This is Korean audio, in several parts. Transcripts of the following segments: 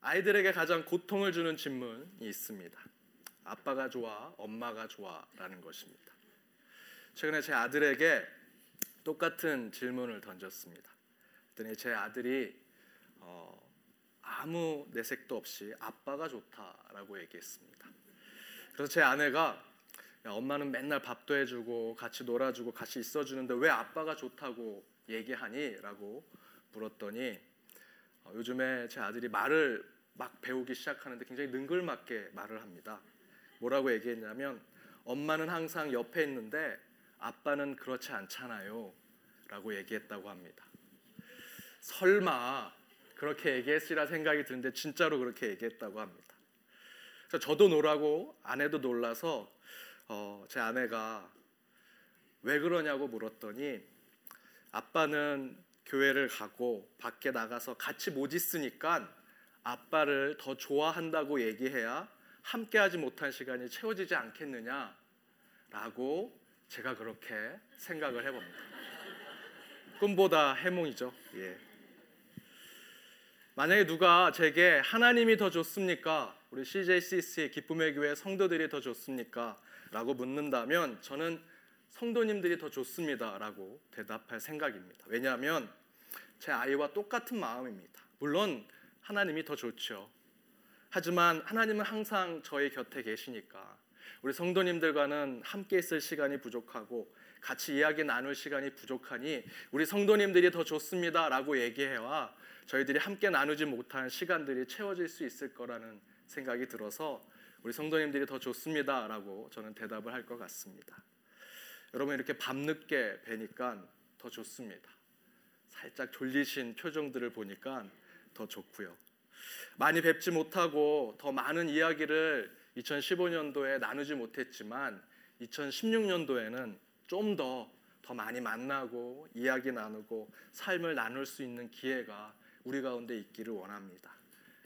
아이들에게 가장 고통을 주는 질문이 있습니다. 아빠가 좋아, 엄마가 좋아라는 것입니다. 최근에 제 아들에게 똑같은 질문을 던졌습니다. 그랬더니 제 아들이 어, 아무 내색도 없이 아빠가 좋다라고 얘기했습니다. 그래서 제 아내가 야, 엄마는 맨날 밥도 해주고 같이 놀아주고 같이 있어주는데 왜 아빠가 좋다고 얘기하니? 라고 물었더니 어, 요즘에 제 아들이 말을 막 배우기 시작하는데 굉장히 능글맞게 말을 합니다. 뭐라고 얘기했냐면 엄마는 항상 옆에 있는데 아빠는 그렇지 않잖아요. 라고 얘기했다고 합니다. 설마 그렇게 얘기했으라 생각이 드는데 진짜로 그렇게 얘기했다고 합니다. 저도 놀라고 아내도 놀라서 어, 제 아내가 왜 그러냐고 물었더니 아빠는 교회를 가고 밖에 나가서 같이 못 있으니까 아빠를 더 좋아한다고 얘기해야 함께하지 못한 시간이 채워지지 않겠느냐라고 제가 그렇게 생각을 해봅니다. 꿈보다 해몽이죠. 예. 만약에 누가 제게 하나님이 더 좋습니까? 우리 CJCC의 기쁨의 교회 성도들이 더 좋습니까? 라고 묻는다면 저는 성도님들이 더 좋습니다라고 대답할 생각입니다. 왜냐하면 제 아이와 똑같은 마음입니다. 물론 하나님이 더 좋죠. 하지만 하나님은 항상 저희 곁에 계시니까 우리 성도님들과는 함께 있을 시간이 부족하고 같이 이야기 나눌 시간이 부족하니 우리 성도님들이 더 좋습니다라고 얘기해와 저희들이 함께 나누지 못한 시간들이 채워질 수 있을 거라는 생각이 들어서 우리 성도님들이 더 좋습니다라고 저는 대답을 할 것 같습니다. 여러분 이렇게 밤늦게 뵈니까 더 좋습니다. 살짝 졸리신 표정들을 보니까 더 좋고요. 많이 뵙지 못하고 더 많은 이야기를 2015년도에 나누지 못했지만 2016년도에는 좀 더더 많이 만나고 이야기 나누고 삶을 나눌 수 있는 기회가 우리 가운데 있기를 원합니다.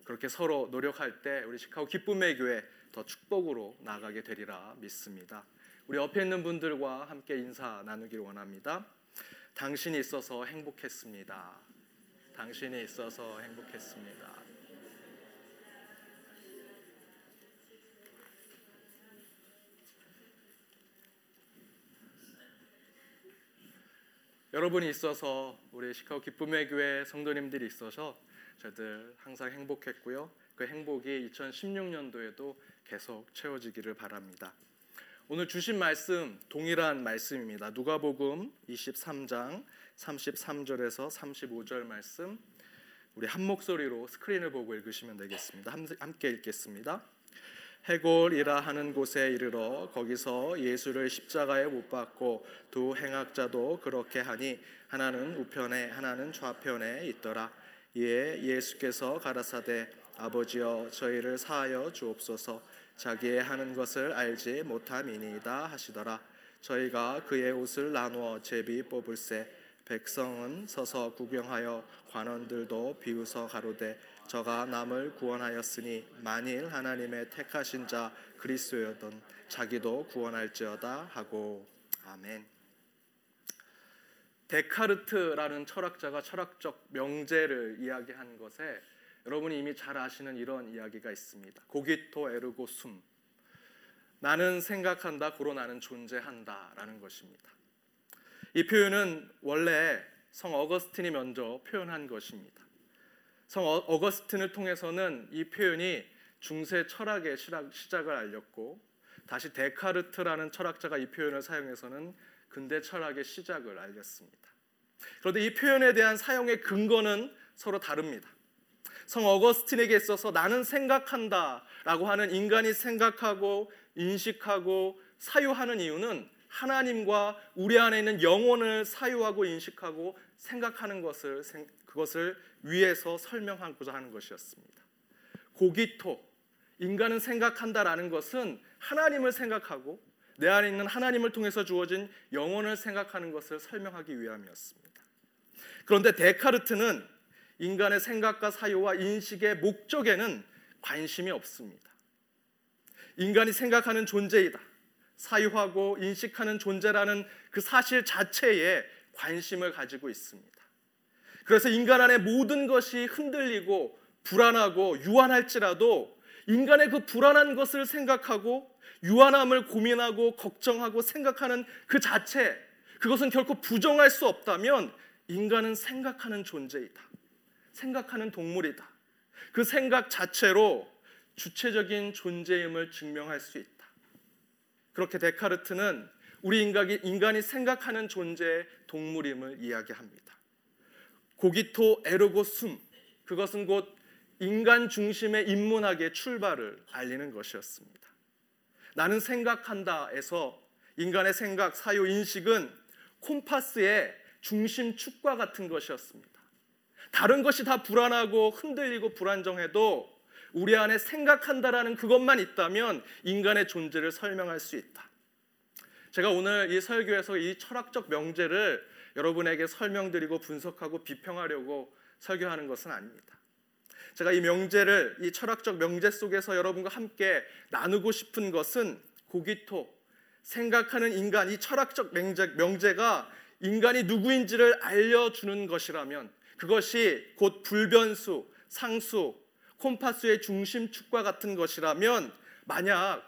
그렇게 서로 노력할 때 우리 시카고 기쁨의 교회 더 축복으로 나가게 되리라 믿습니다. 우리 옆에 있는 분들과 함께 인사 나누기를 원합니다. 당신이 있어서 행복했습니다. 당신이 있어서 행복했습니다. 여러분이 있어서 우리 시카고 기쁨의 교회 성도님들이 있어서 저들 항상 행복했고요. 그 행복이 2016년도에도 계속 채워지기를 바랍니다. 오늘 주신 말씀 동일한 말씀입니다. 누가복음 23장 33절에서 35절 말씀 우리 한 목소리로 스크린을 보고 읽으시면 되겠습니다. 함께 읽겠습니다. 해골이라 하는 곳에 이르러 거기서 예수를 십자가에 못 박고 두 행악자도 그렇게 하니 하나는 우편에 하나는 좌편에 있더라. 이에 예수께서 가라사대 아버지여 저희를 사하여 주옵소서 자기의 하는 것을 알지 못함이니이다 하시더라. 저희가 그의 옷을 나누어 제비 뽑을세 백성은 서서 구경하여 관원들도 비웃어 가로되 저가 남을 구원하였으니 만일 하나님의 택하신 자 그리스도여던 자기도 구원할지어다 하고 아멘. 데카르트라는 철학자가 철학적 명제를 이야기한 것에 여러분이 이미 잘 아시는 이런 이야기가 있습니다. 고기토 에르고 숨. 나는 생각한다, 고로 나는 존재한다라는 것입니다. 이 표현은 원래 성 어거스틴이 먼저 표현한 것입니다. 성 어, 어거스틴을 통해서는 이 표현이 중세 철학의 시작을 알렸고 다시 데카르트라는 철학자가 이 표현을 사용해서는 근대 철학의 시작을 알렸습니다. 그런데 이 표현에 대한 사용의 근거는 서로 다릅니다. 성 어거스틴에게 있어서 나는 생각한다 라고 하는 인간이 생각하고 인식하고 사유하는 이유는 하나님과 우리 안에 있는 영혼을 사유하고 인식하고 생각하는 것을 그것을 위해서 설명하고자 하는 것이었습니다. 고기토 인간은 생각한다라는 것은 하나님을 생각하고 내 안에 있는 하나님을 통해서 주어진 영혼을 생각하는 것을 설명하기 위함이었습니다. 그런데 데카르트는 인간의 생각과 사유와 인식의 목적에는 관심이 없습니다. 인간이 생각하는 존재이다. 사유하고 인식하는 존재라는 그 사실 자체에 관심을 가지고 있습니다. 그래서 인간 안에 모든 것이 흔들리고 불안하고 유한할지라도 인간의 그 불안한 것을 생각하고 유한함을 고민하고 걱정하고 생각하는 그 자체 그것은 결코 부정할 수 없다면 인간은 생각하는 존재이다. 생각하는 동물이다. 그 생각 자체로 주체적인 존재임을 증명할 수 있다. 그렇게 데카르트는 우리 인간이, 인간이 생각하는 존재의 동물임을 이야기합니다. 고기토 에르고 숨 그것은 곧 인간 중심의 인문학의 출발을 알리는 것이었습니다. 나는 생각한다에서 인간의 생각, 사유, 인식은 콤파스의 중심 축과 같은 것이었습니다. 다른 것이 다 불안하고 흔들리고 불안정해도 우리 안에 생각한다라는 그것만 있다면 인간의 존재를 설명할 수 있다. 제가 오늘 이 설교에서 이 철학적 명제를 여러분에게 설명드리고 분석하고 비평하려고 설교하는 것은 아닙니다. 제가 이 명제를 이 철학적 명제 속에서 여러분과 함께 나누고 싶은 것은 고기토 생각하는 인간 이 철학적 명제, 명제가 인간이 누구인지를 알려주는 것이라면 그것이 곧 불변수, 상수, 콤파스의 중심축과 같은 것이라면 만약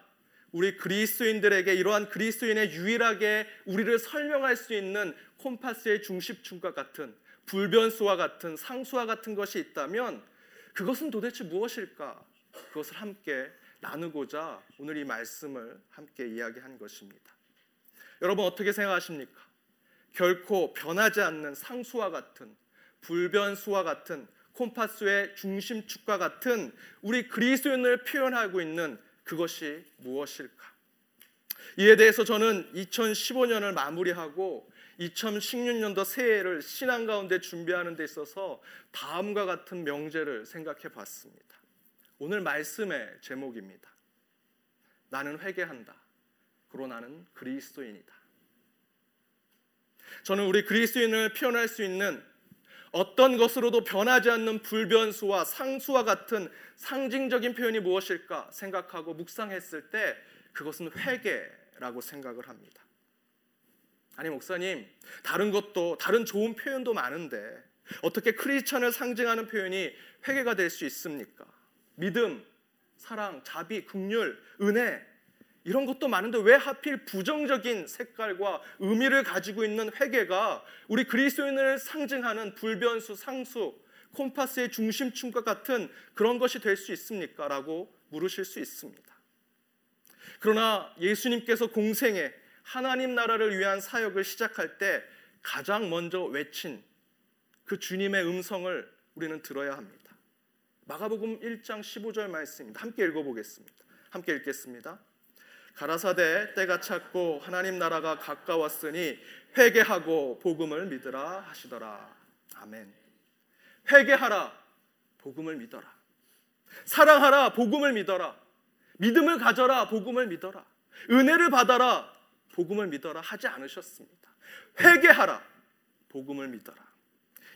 우리 그리스도인들에게 이러한 그리스도인의 유일하게 우리를 설명할 수 있는 콤파스의 중심축과 같은 불변수와 같은 상수와 같은 것이 있다면 그것은 도대체 무엇일까? 그것을 함께 나누고자 오늘 이 말씀을 함께 이야기한 것입니다. 여러분 어떻게 생각하십니까? 결코 변하지 않는 상수와 같은 불변수와 같은 콤파스의 중심축과 같은 우리 그리스도인을 표현하고 있는 그것이 무엇일까? 이에 대해서 저는 2015년을 마무리하고 2016년도 새해를 신앙 가운데 준비하는 데 있어서 다음과 같은 명제를 생각해 봤습니다. 오늘 말씀의 제목입니다. 나는 회개한다. 그러 나는 그리스도인이다. 저는 우리 그리스도인을 표현할 수 있는 어떤 것으로도 변하지 않는 불변수와 상수와 같은 상징적인 표현이 무엇일까 생각하고 묵상했을 때 그것은 회개라고 생각을 합니다. 아니 목사님 다른 것도 다른 좋은 표현도 많은데 어떻게 크리스천을 상징하는 표현이 회개가 될 수 있습니까? 믿음, 사랑, 자비, 긍휼, 은혜 이런 것도 많은데 왜 하필 부정적인 색깔과 의미를 가지고 있는 회개가 우리 그리스도인을 상징하는 불변수, 상수, 콤파스의 중심축과 같은 그런 것이 될 수 있습니까? 라고 물으실 수 있습니다. 그러나 예수님께서 공생에 하나님 나라를 위한 사역을 시작할 때 가장 먼저 외친 그 주님의 음성을 우리는 들어야 합니다. 마가복음 1장 15절 말씀입니다. 함께 읽어보겠습니다. 함께 읽겠습니다. 가라사대 때가 찼고 하나님 나라가 가까웠으니 회개하고 복음을 믿으라 하시더라. 아멘. 회개하라. 복음을 믿어라. 사랑하라. 복음을 믿어라. 믿음을 가져라. 복음을 믿어라. 은혜를 받아라. 복음을 믿어라 하지 않으셨습니다. 회개하라. 복음을 믿어라.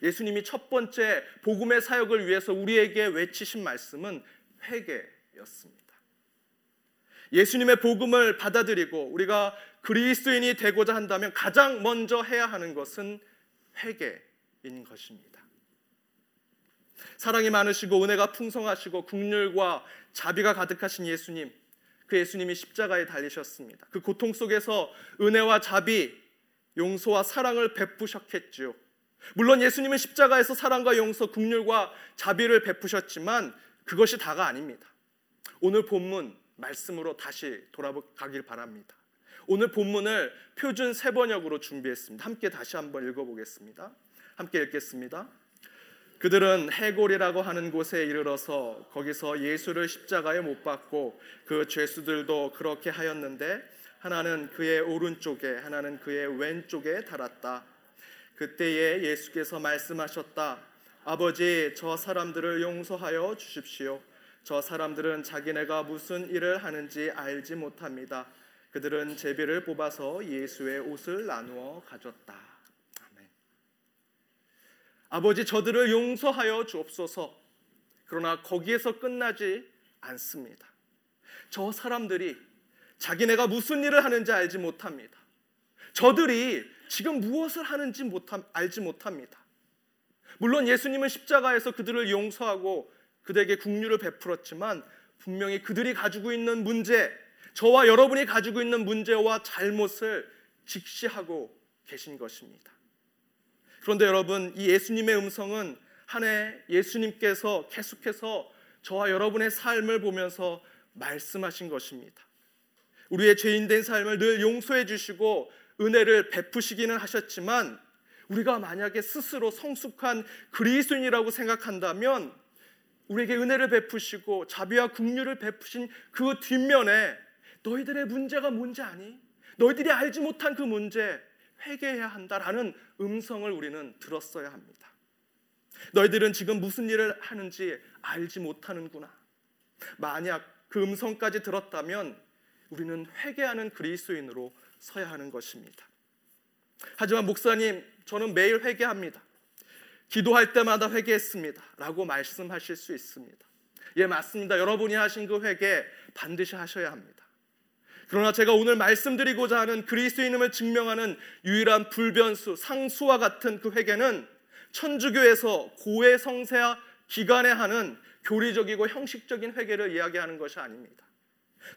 예수님이 첫 번째 복음의 사역을 위해서 우리에게 외치신 말씀은 회개였습니다. 예수님의 복음을 받아들이고 우리가 그리스도인이 되고자 한다면 가장 먼저 해야 하는 것은 회개인 것입니다. 사랑이 많으시고 은혜가 풍성하시고 국률과 자비가 가득하신 예수님, 그 예수님이 십자가에 달리셨습니다. 그 고통 속에서 은혜와 자비, 용서와 사랑을 베푸셨겠죠. 물론 예수님은 십자가에서 사랑과 용서, 국률과 자비를 베푸셨지만 그것이 다가 아닙니다. 오늘 본문 말씀으로 다시 돌아가길 바랍니다. 오늘 본문을 표준 세 번역으로 준비했습니다. 함께 다시 한번 읽어보겠습니다. 함께 읽겠습니다. 그들은 해골이라고 하는 곳에 이르러서 거기서 예수를 십자가에 못 박고 그 죄수들도 그렇게 하였는데 하나는 그의 오른쪽에 하나는 그의 왼쪽에 달았다. 그때에 예수께서 말씀하셨다. 아버지 저 사람들을 용서하여 주십시오. 저 사람들은 자기네가 무슨 일을 하는지 알지 못합니다. 그들은 제비를 뽑아서 예수의 옷을 나누어 가졌다. 아멘. 아버지 저들을 용서하여 주옵소서. 그러나 거기에서 끝나지 않습니다. 저 사람들이 자기네가 무슨 일을 하는지 알지 못합니다. 저들이 지금 무엇을 하는지 못함, 알지 못합니다. 물론 예수님은 십자가에서 그들을 용서하고 그들에게 국류를 베풀었지만 분명히 그들이 가지고 있는 문제, 저와 여러분이 가지고 있는 문제와 잘못을 직시하고 계신 것입니다. 그런데 여러분, 이 예수님의 음성은 한 해 예수님께서 계속해서 저와 여러분의 삶을 보면서 말씀하신 것입니다. 우리의 죄인된 삶을 늘 용서해 주시고 은혜를 베푸시기는 하셨지만 우리가 만약에 스스로 성숙한 그리스도인이라고 생각한다면 우리에게 은혜를 베푸시고 자비와 국류를 베푸신 그 뒷면에 너희들의 문제가 뭔지 아니? 너희들이 알지 못한 그 문제 회개해야 한다라는 음성을 우리는 들었어야 합니다. 너희들은 지금 무슨 일을 하는지 알지 못하는구나. 만약 그 음성까지 들었다면 우리는 회개하는 그리스도인으로 서야 하는 것입니다. 하지만 목사님, 저는 매일 회개합니다. 기도할 때마다 회개했습니다. 라고 말씀하실 수 있습니다. 예, 맞습니다. 여러분이 하신 그 회개 반드시 하셔야 합니다. 그러나 제가 오늘 말씀드리고자 하는 그리스도인임을 증명하는 유일한 불변수, 상수와 같은 그 회개는 천주교에서 고해 성세와 기간에 하는 교리적이고 형식적인 회개를 이야기하는 것이 아닙니다.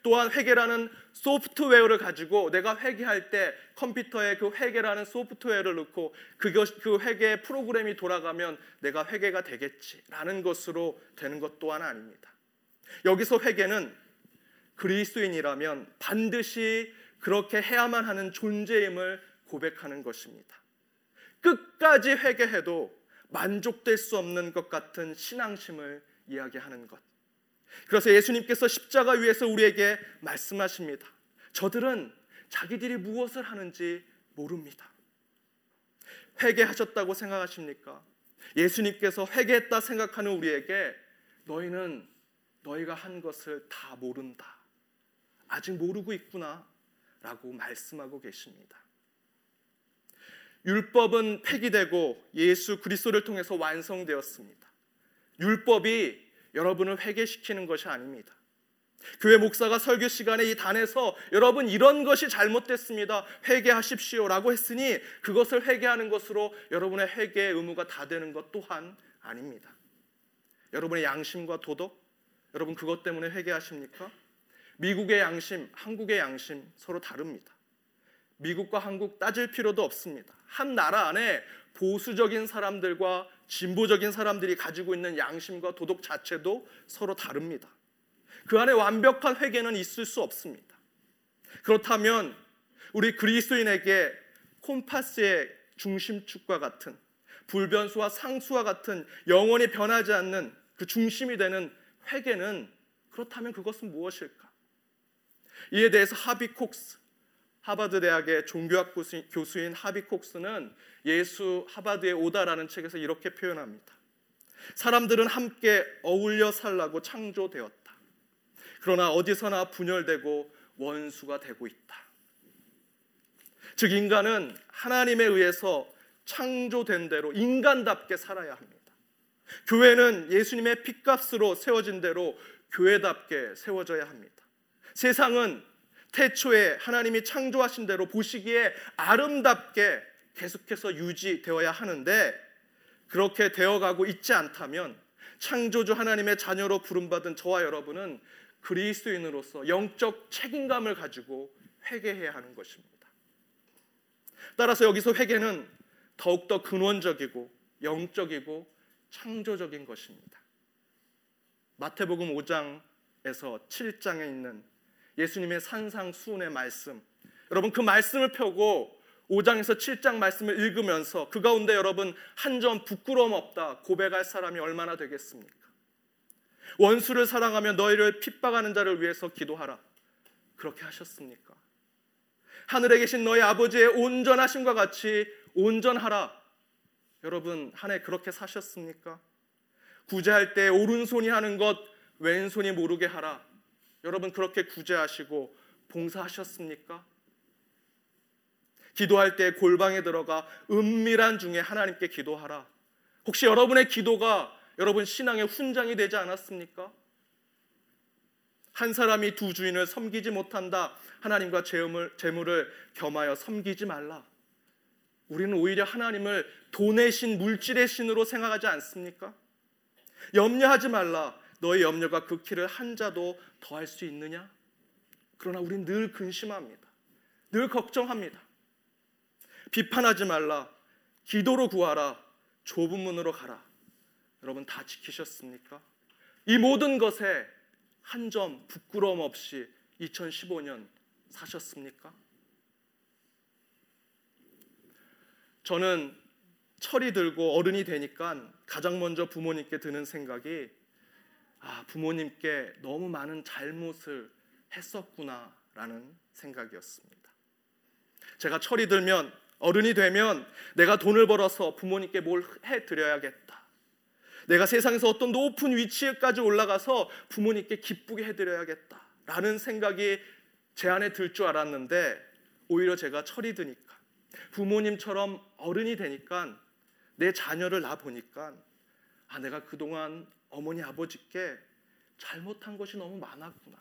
또한 회계라는 소프트웨어를 가지고 내가 회계할 때 컴퓨터에 그 회계라는 소프트웨어를 넣고 그것 그 회계 프로그램이 돌아가면 내가 회계가 되겠지라는 것으로 되는 것 또한 아닙니다. 여기서 회계는 그리스도인이라면 반드시 그렇게 해야만 하는 존재임을 고백하는 것입니다. 끝까지 회개해도 만족될 수 없는 것 같은 신앙심을 이야기하는 것. 그래서 예수님께서 십자가 위에서 우리에게 말씀하십니다. 저들은 자기들이 무엇을 하는지 모릅니다. 회개하셨다고 생각하십니까? 예수님께서 회개했다 생각하는 우리에게 너희는 너희가 한 것을 다 모른다. 아직 모르고 있구나. 라고 말씀하고 계십니다. 율법은 폐기되고 예수 그리스도를 통해서 완성되었습니다. 율법이 여러분을 회개시키는 것이 아닙니다. 교회 목사가 설교 시간에 이 단에서 여러분 이런 것이 잘못됐습니다. 회개하십시오라고 했으니 그것을 회개하는 것으로 여러분의 회개의 의무가 다 되는 것 또한 아닙니다. 여러분의 양심과 도덕 여러분 그것 때문에 회개하십니까? 미국의 양심, 한국의 양심 서로 다릅니다. 미국과 한국 따질 필요도 없습니다. 한 나라 안에 보수적인 사람들과 진보적인 사람들이 가지고 있는 양심과 도덕 자체도 서로 다릅니다. 그 안에 완벽한 회개는 있을 수 없습니다. 그렇다면 우리 그리스도인에게 콤파스의 중심축과 같은 불변수와 상수와 같은 영원히 변하지 않는 그 중심이 되는 회개는 그렇다면 그것은 무엇일까? 이에 대해서 하비 콕스 하버드 대학의 종교학 교수인 하비 콕스는 예수 하버드에 오다라는 책에서 이렇게 표현합니다. 사람들은 함께 어울려 살라고 창조되었다. 그러나 어디서나 분열되고 원수가 되고 있다. 즉 인간은 하나님에 의해서 창조된 대로 인간답게 살아야 합니다. 교회는 예수님의 핏값으로 세워진 대로 교회답게 세워져야 합니다. 세상은 태초에 하나님이 창조하신 대로 보시기에 아름답게 계속해서 유지되어야 하는데 그렇게 되어가고 있지 않다면 창조주 하나님의 자녀로 부름받은 저와 여러분은 그리스도인으로서 영적 책임감을 가지고 회개해야 하는 것입니다. 따라서 여기서 회개는 더욱더 근원적이고 영적이고 창조적인 것입니다. 마태복음 5장에서 7장에 있는 예수님의 산상수훈의 말씀. 여러분 그 말씀을 펴고 5장에서 7장 말씀을 읽으면서 그 가운데 여러분 한 점 부끄러움 없다 고백할 사람이 얼마나 되겠습니까? 원수를 사랑하며 너희를 핍박하는 자를 위해서 기도하라. 그렇게 하셨습니까? 하늘에 계신 너희 아버지의 온전하심과 같이 온전하라. 여러분 한 해 그렇게 사셨습니까? 구제할 때 오른손이 하는 것 왼손이 모르게 하라. 여러분 그렇게 구제하시고 봉사하셨습니까? 기도할 때 골방에 들어가 은밀한 중에 하나님께 기도하라. 혹시 여러분의 기도가 여러분 신앙의 훈장이 되지 않았습니까? 한 사람이 두 주인을 섬기지 못한다. 하나님과 재물을, 재물을 겸하여 섬기지 말라. 우리는 오히려 하나님을 돈의 신, 물질의 신으로 생각하지 않습니까? 염려하지 말라. 너의 염려가 그 키를 한 자도 더할 수 있느냐? 그러나 우린 늘 근심합니다. 늘 걱정합니다. 비판하지 말라. 기도로 구하라. 좁은 문으로 가라. 여러분 다 지키셨습니까? 이 모든 것에 한 점 부끄러움 없이 2015년 사셨습니까? 저는 철이 들고 어른이 되니까 가장 먼저 부모님께 드는 생각이 아, 부모님께 너무 많은 잘못을 했었구나라는 생각이었습니다. 제가 철이 들면 어른이 되면 내가 돈을 벌어서 부모님께 뭘 해 드려야겠다. 내가 세상에서 어떤 높은 위치에까지 올라가서 부모님께 기쁘게 해 드려야겠다. 라는 생각이 제 안에 들 줄 알았는데 오히려 제가 철이 드니까 부모님처럼 어른이 되니까 내 자녀를 나 보니까 아 내가 그동안 어머니 아버지께 잘못한 것이 너무 많았구나.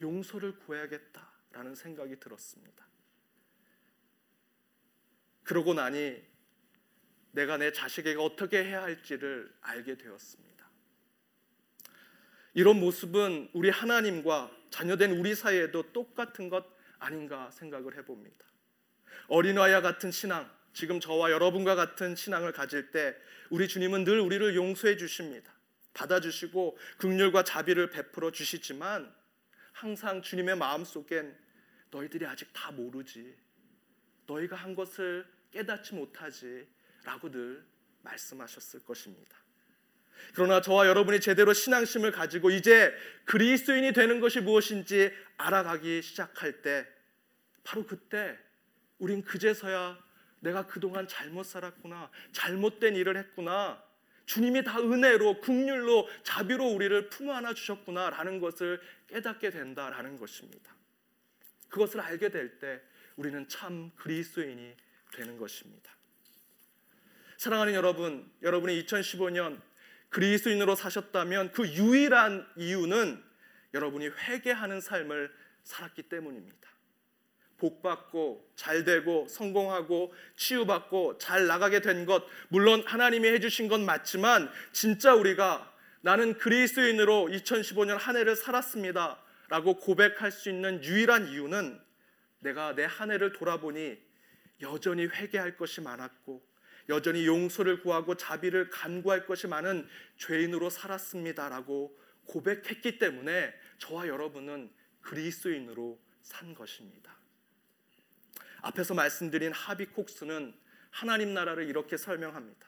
용서를 구해야겠다라는 생각이 들었습니다. 그러고 나니 내가 내 자식에게 어떻게 해야 할지를 알게 되었습니다. 이런 모습은 우리 하나님과 자녀된 우리 사이에도 똑같은 것 아닌가 생각을 해봅니다. 어린아이와 같은 신앙, 지금 저와 여러분과 같은 신앙을 가질 때 우리 주님은 늘 우리를 용서해 주십니다. 받아주시고 극률과 자비를 베풀어 주시지만 항상 주님의 마음속엔 너희들이 아직 다 모르지. 너희가 한 것을 깨닫지 못하지. 라고 늘 말씀하셨을 것입니다. 그러나 저와 여러분이 제대로 신앙심을 가지고 이제 그리스도인이 되는 것이 무엇인지 알아가기 시작할 때 바로 그때 우린 그제서야 내가 그동안 잘못 살았구나. 잘못된 일을 했구나. 주님이 다 은혜로 국률로 자비로 우리를 품어 안아 주셨구나라는 것을 깨닫게 된다라는 것입니다. 그것을 알게 될 때 우리는 참 그리스도인이 되는 것입니다. 사랑하는 여러분, 여러분이 2015년 그리스도인으로 사셨다면 그 유일한 이유는 여러분이 회개하는 삶을 살았기 때문입니다. 복 받고 잘 되고 성공하고 치유받고 잘 나가게 된 것 물론 하나님이 해 주신 건 맞지만 진짜 우리가 나는 그리스도인으로 2015년 한 해를 살았습니다 라고 고백할 수 있는 유일한 이유는 내가 내 한 해를 돌아보니 여전히 회개할 것이 많았고 여전히 용서를 구하고 자비를 간구할 것이 많은 죄인으로 살았습니다라고 고백했기 때문에 저와 여러분은 그리스도인으로 산 것입니다. 앞에서 말씀드린 하비 콕스는 하나님 나라를 이렇게 설명합니다.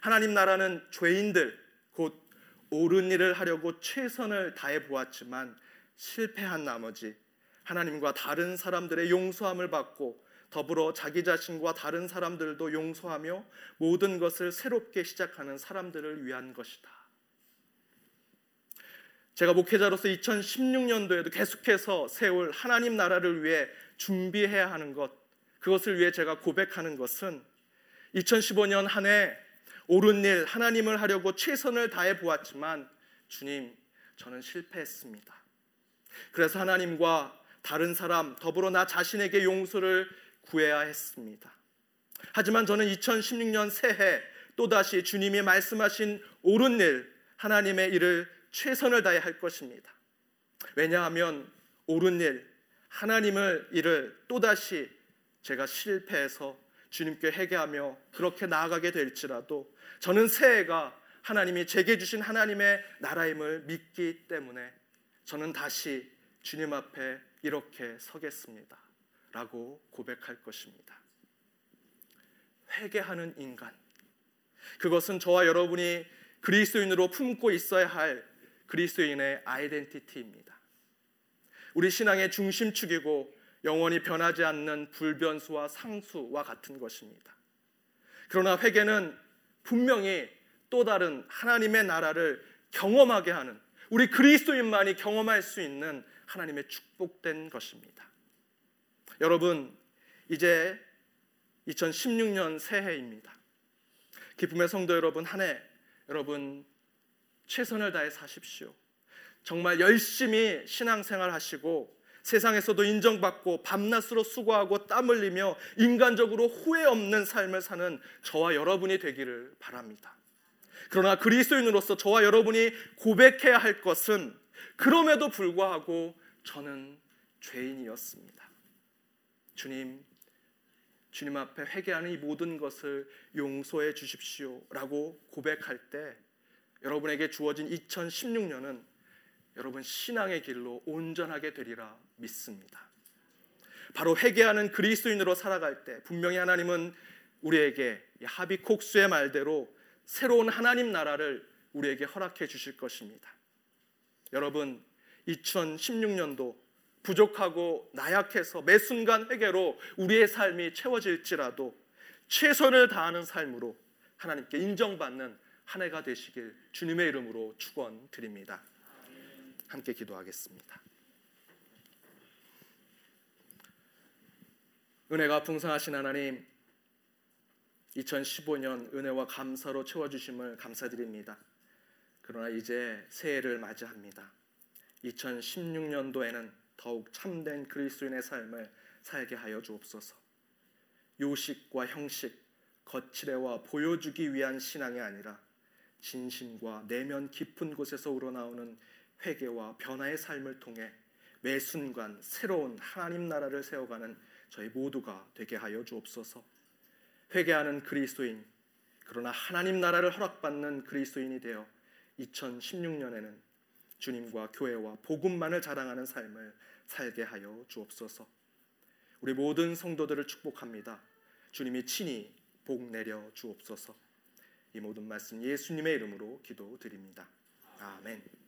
하나님 나라는 죄인들 곧 옳은 일을 하려고 최선을 다해 보았지만 실패한 나머지 하나님과 다른 사람들의 용서함을 받고 더불어 자기 자신과 다른 사람들도 용서하며 모든 것을 새롭게 시작하는 사람들을 위한 것이다. 제가 목회자로서 2016년도에도 계속해서 세울 하나님 나라를 위해 준비해야 하는 것, 그것을 위해 제가 고백하는 것은 2015년 한 해 옳은 일, 하나님을 하려고 최선을 다해 보았지만 주님, 저는 실패했습니다. 그래서 하나님과 다른 사람, 더불어 나 자신에게 용서를 구해야 했습니다. 하지만 저는 2016년 새해 또다시 주님이 말씀하신 옳은 일, 하나님의 일을 최선을 다해 할 것입니다. 왜냐하면 옳은 일, 하나님을 일을 또다시 제가 실패해서 주님께 회개하며 그렇게 나아가게 될지라도 저는 새해가 하나님이 제게 주신 하나님의 나라임을 믿기 때문에 저는 다시 주님 앞에 이렇게 서겠습니다. 라고 고백할 것입니다. 회개하는 인간. 그것은 저와 여러분이 그리스도인으로 품고 있어야 할 그리스도인의 아이덴티티입니다. 우리 신앙의 중심축이고 영원히 변하지 않는 불변수와 상수와 같은 것입니다. 그러나 회개는 분명히 또 다른 하나님의 나라를 경험하게 하는 우리 그리스도인만이 경험할 수 있는 하나님의 축복된 것입니다. 여러분, 이제 2016년 새해입니다. 기쁨의 성도 여러분, 한 해 여러분 최선을 다해 사십시오. 정말 열심히 신앙생활 하시고 세상에서도 인정받고 밤낮으로 수고하고 땀 흘리며 인간적으로 후회 없는 삶을 사는 저와 여러분이 되기를 바랍니다. 그러나 그리스도인으로서 저와 여러분이 고백해야 할 것은 그럼에도 불구하고 저는 죄인이었습니다. 주님, 주님 앞에 회개하는 이 모든 것을 용서해 주십시오라고 고백할 때 여러분에게 주어진 2016년은 여러분 신앙의 길로 온전하게 되리라 믿습니다. 바로 회개하는 그리스도인으로 살아갈 때 분명히 하나님은 우리에게 하비콕수의 말대로 새로운 하나님 나라를 우리에게 허락해 주실 것입니다. 여러분 2016년도 부족하고 나약해서 매 순간 회개로 우리의 삶이 채워질지라도 최선을 다하는 삶으로 하나님께 인정받는 한 해가 되시길 주님의 이름으로 축원드립니다. 함께 기도하겠습니다. 은혜가 풍성하신 하나님 2015년 은혜와 감사로 채워주심을 감사드립니다. 그러나 이제 새해를 맞이합니다. 2016년도에는 더욱 참된 그리스도인의 삶을 살게 하여 주옵소서. 요식과 형식, 거칠애와 보여주기 위한 신앙이 아니라 진심과 내면 깊은 곳에서 우러나오는 회개와 변화의 삶을 통해 매 순간 새로운 하나님 나라를 세워가는 저희 모두가 되게 하여 주옵소서. 회개하는 그리스도인 그러나 하나님 나라를 허락받는 그리스도인이 되어 2016년에는 주님과 교회와 복음만을 자랑하는 삶을 살게 하여 주옵소서. 우리 모든 성도들을 축복합니다. 주님이 친히 복 내려 주옵소서. 이 모든 말씀 예수님의 이름으로 기도드립니다. 아멘.